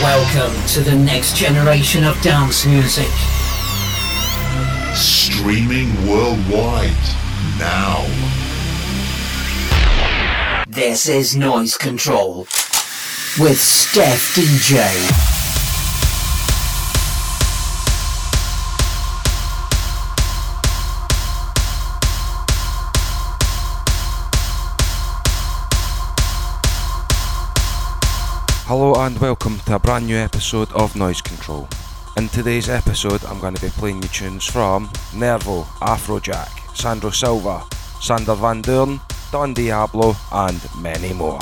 Welcome to the next generation of dance music. Streaming worldwide now. This is Noise Control with Steph DJ. Hello and welcome to a brand new episode of Noise Control. In today's episode, I'm going to be playing you tunes from Nervo, Afrojack, Sandro Silva, Sander Van Doorn, Don Diablo, and many more.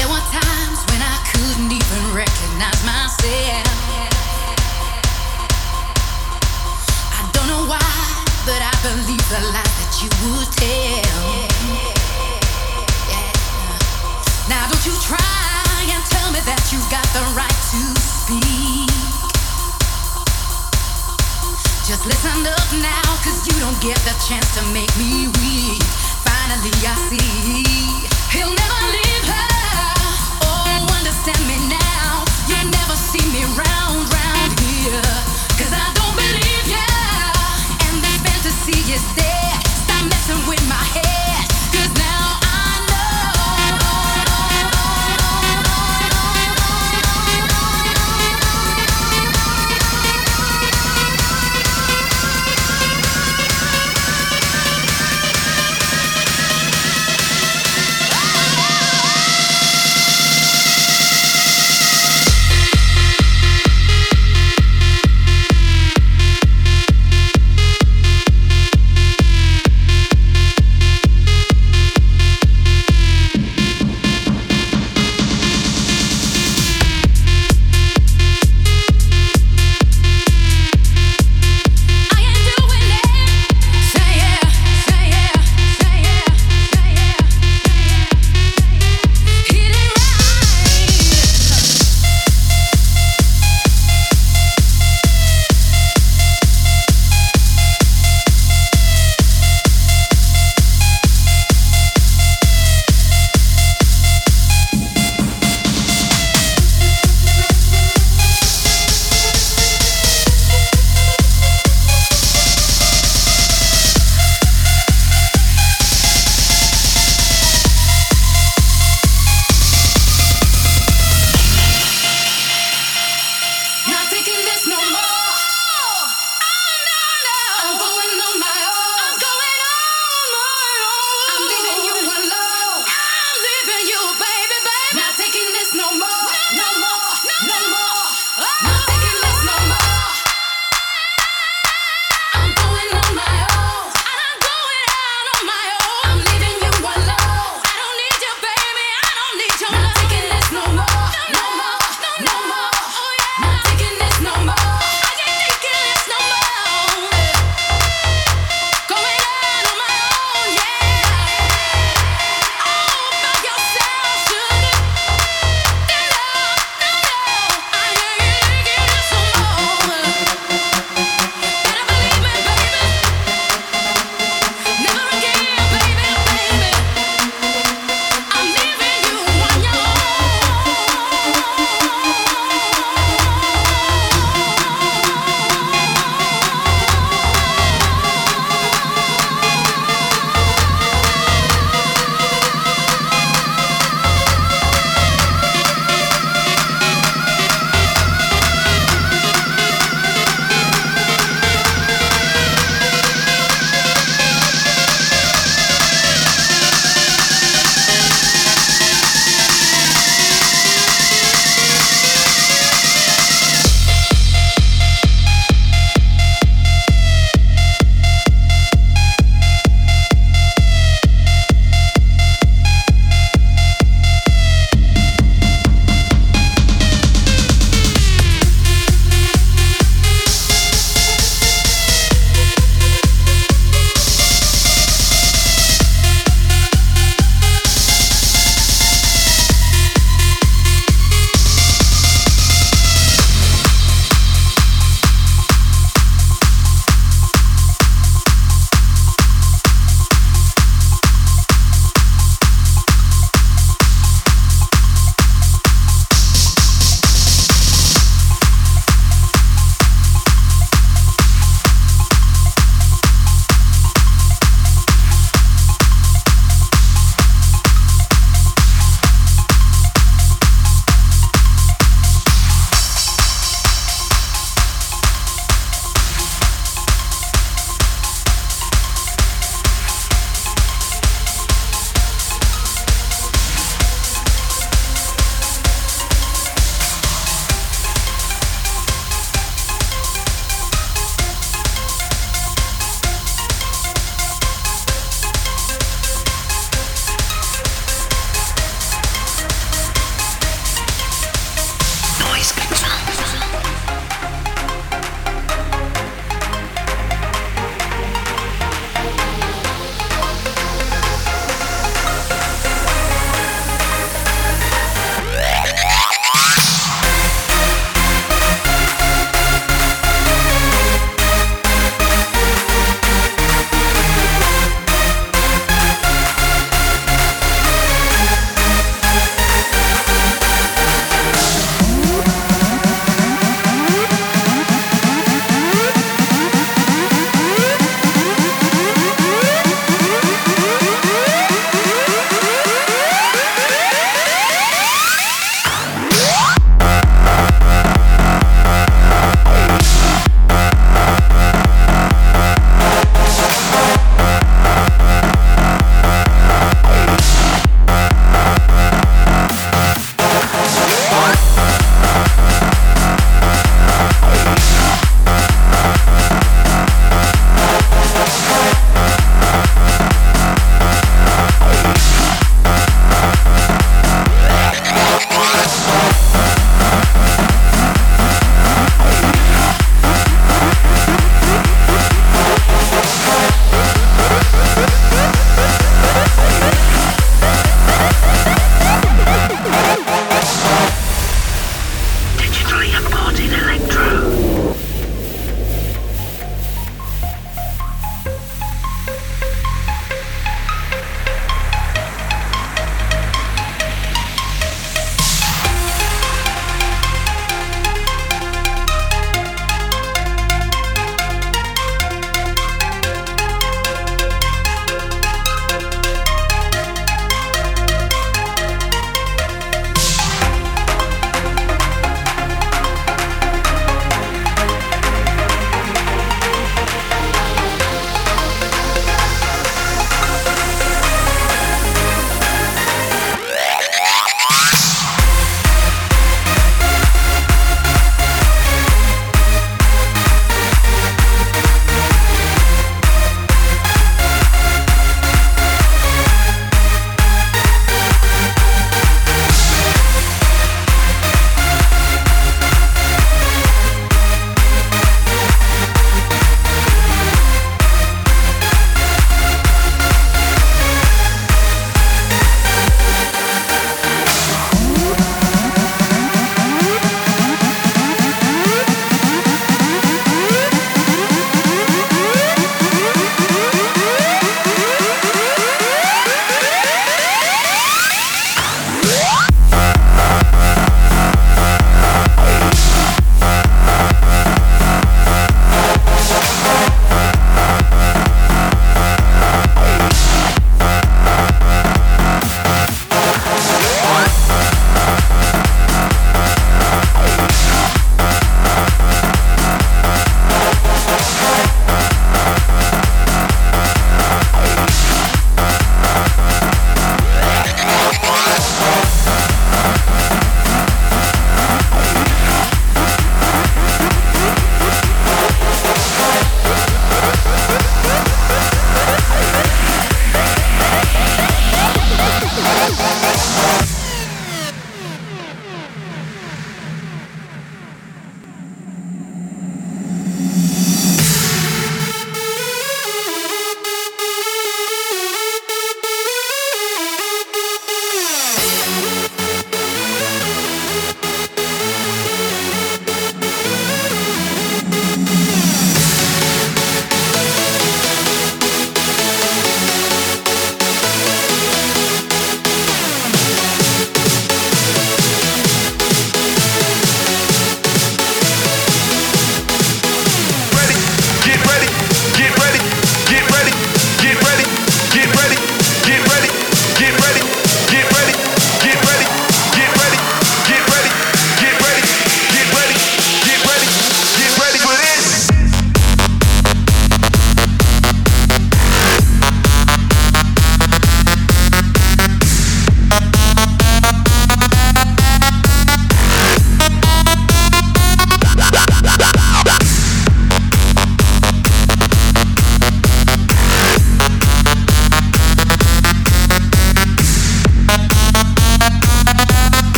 There were times when I couldn't even recognize myself. I don't know why, but I believe the that you would tell. Is there. Stop messing with my head.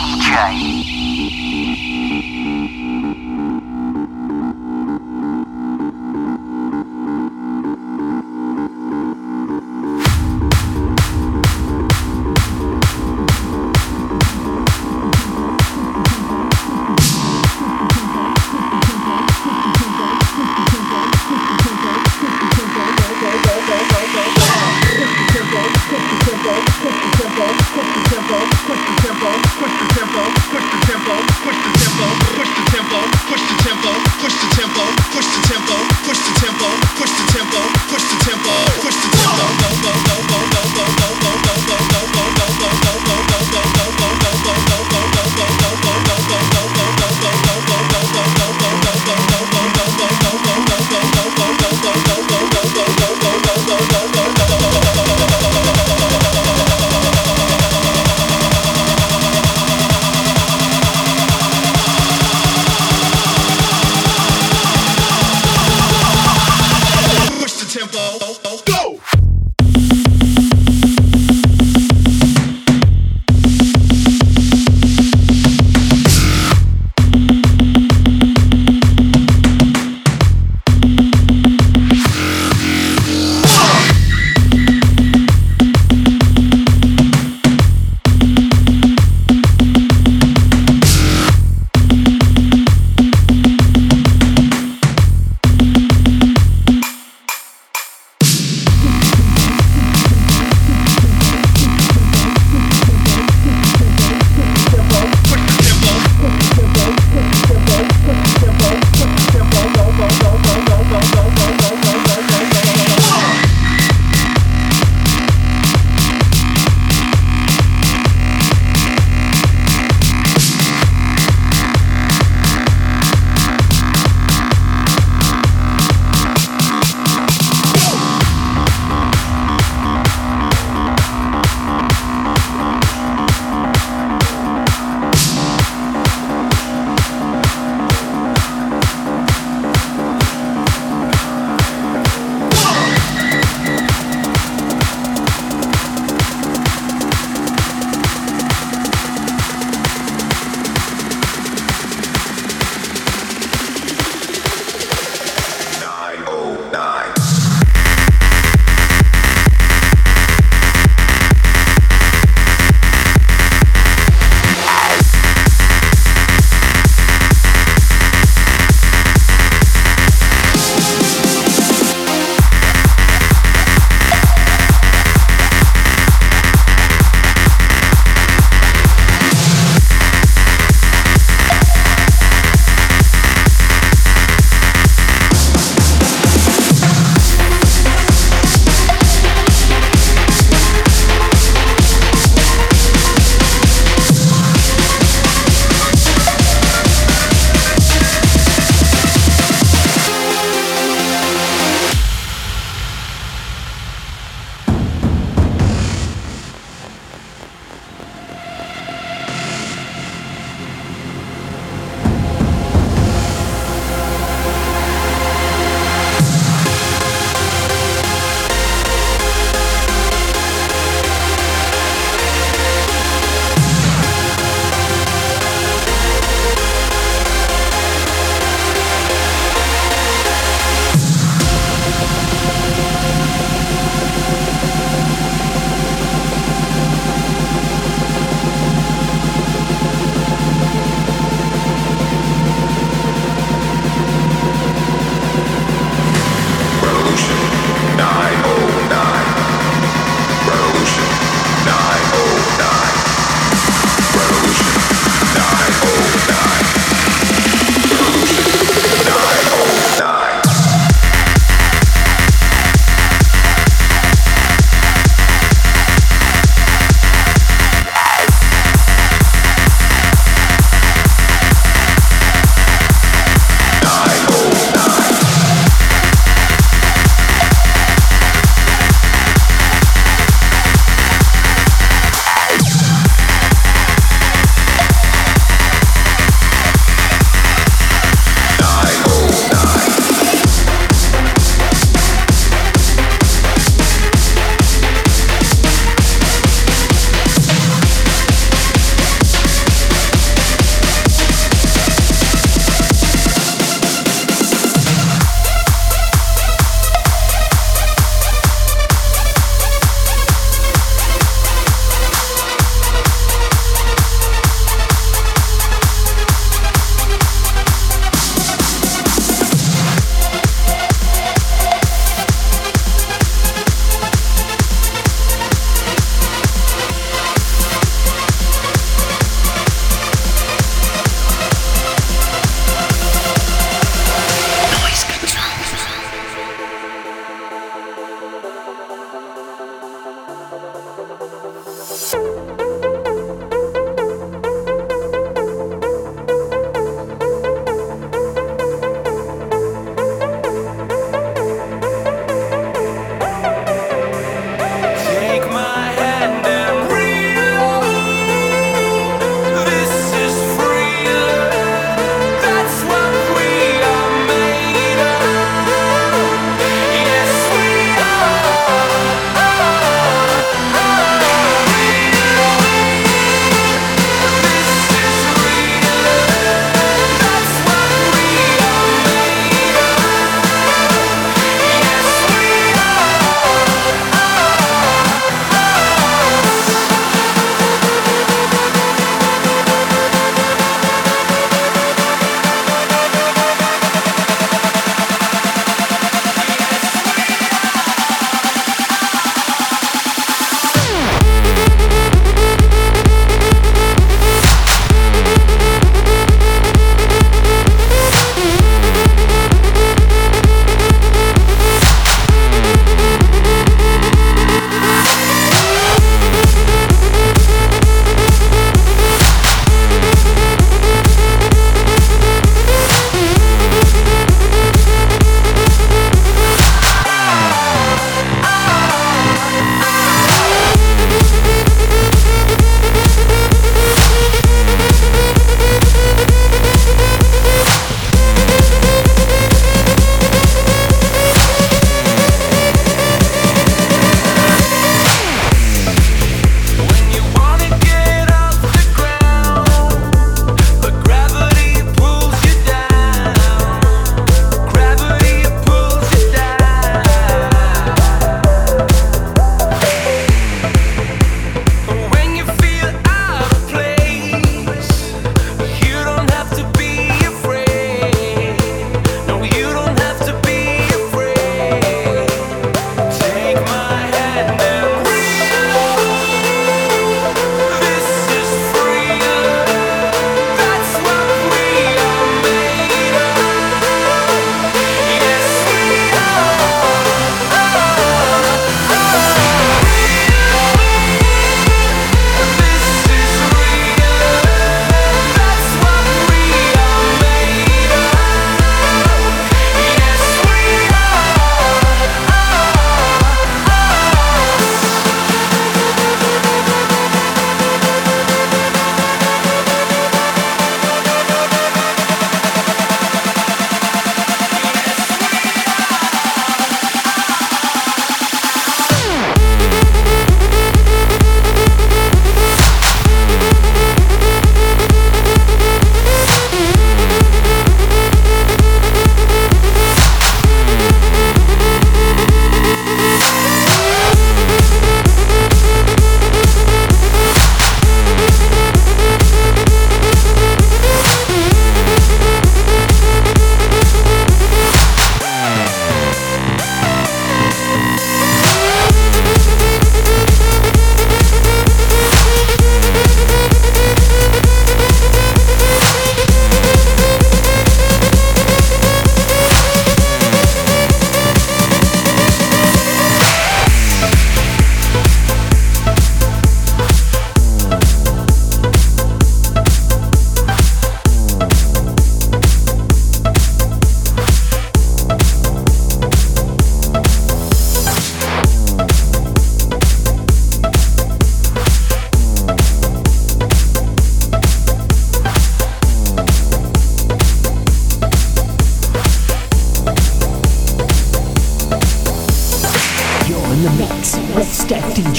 DJ.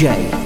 DJ.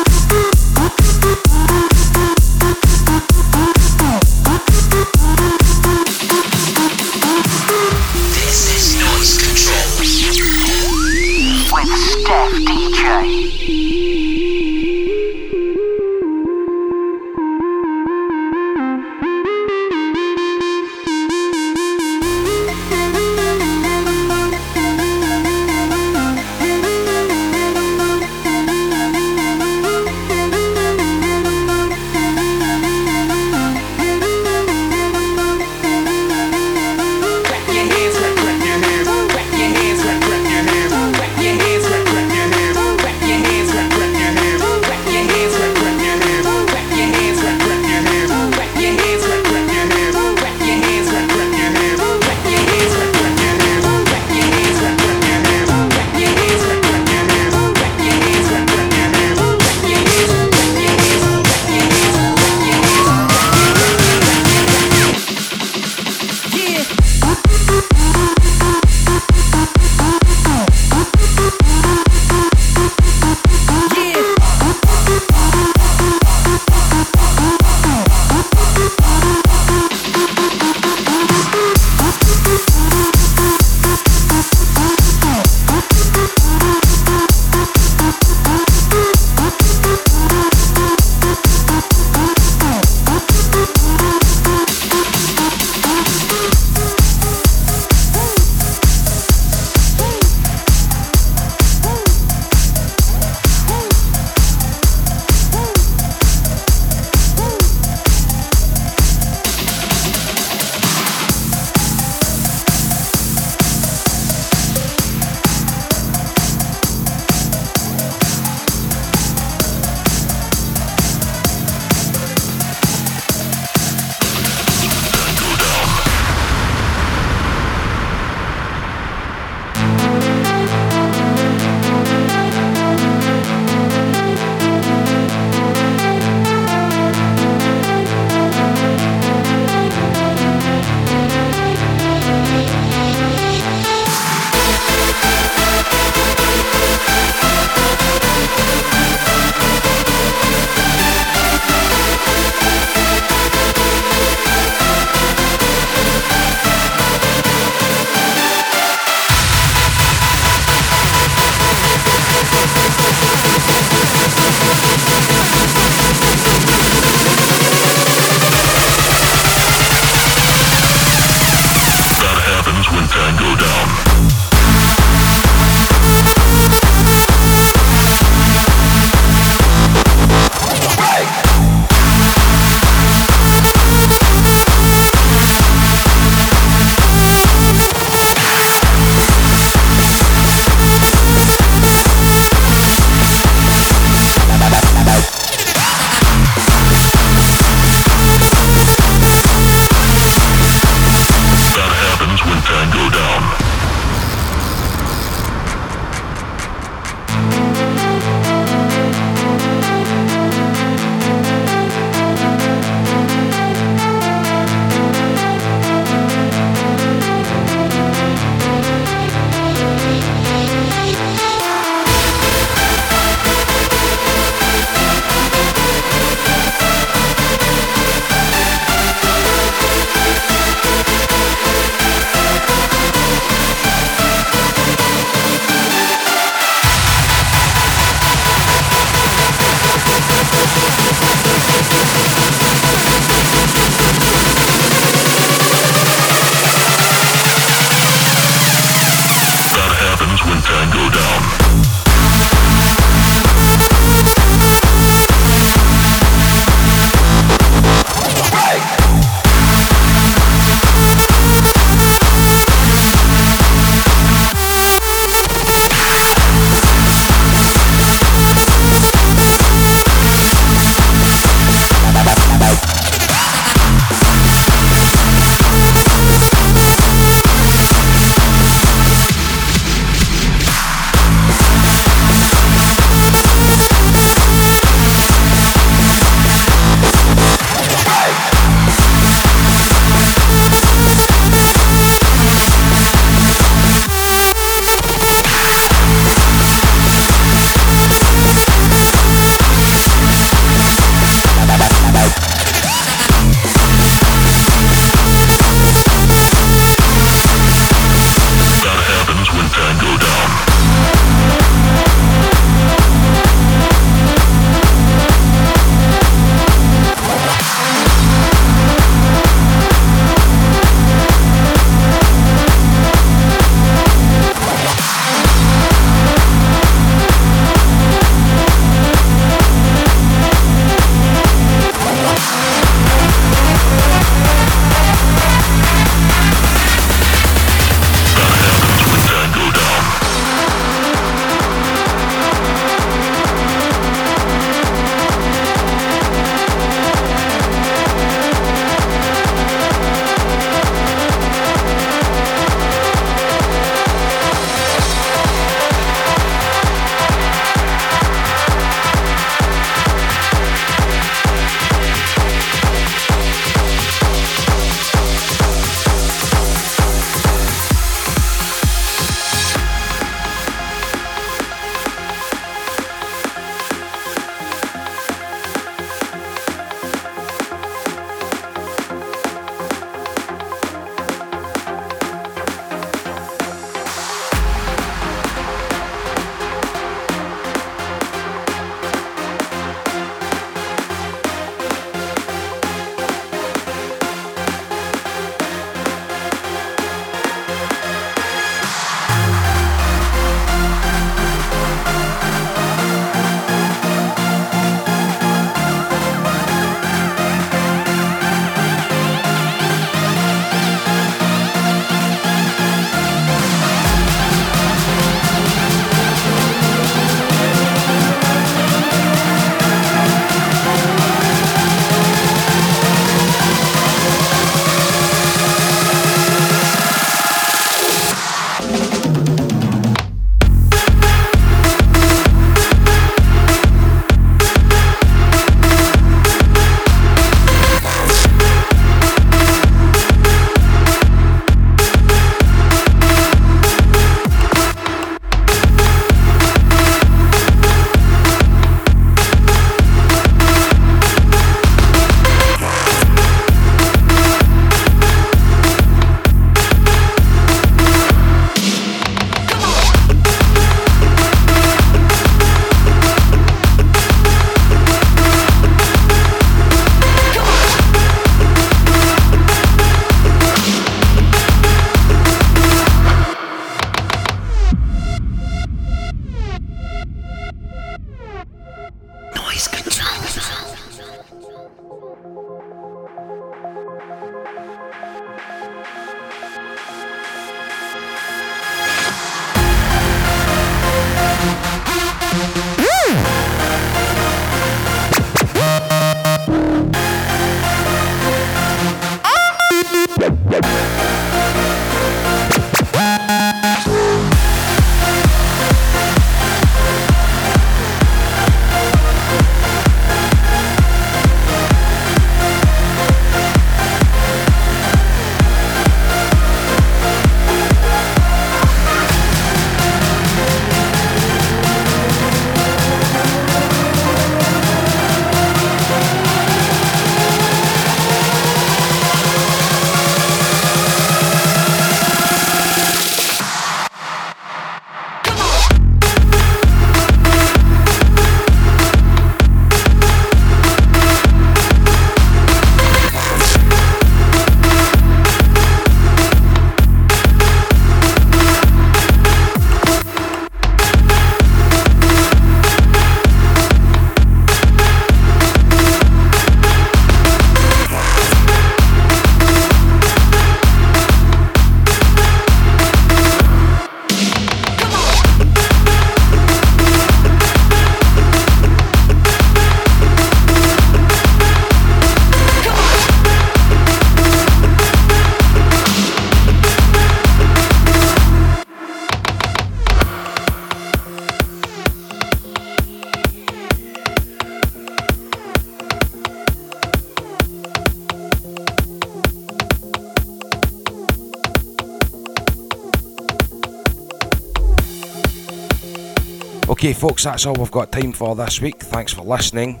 Folks, that's all we've got time for this week. Thanks for listening.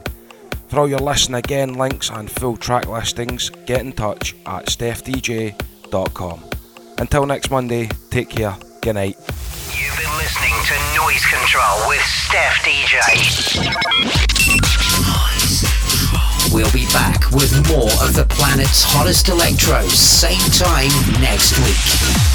For all your listen again links and full track listings, get in touch at stephdj.com. Until next Monday, take care. Good night. You've been listening to Noise Control with Steph DJ. We'll be back with more of the planet's hottest electro, same time next week.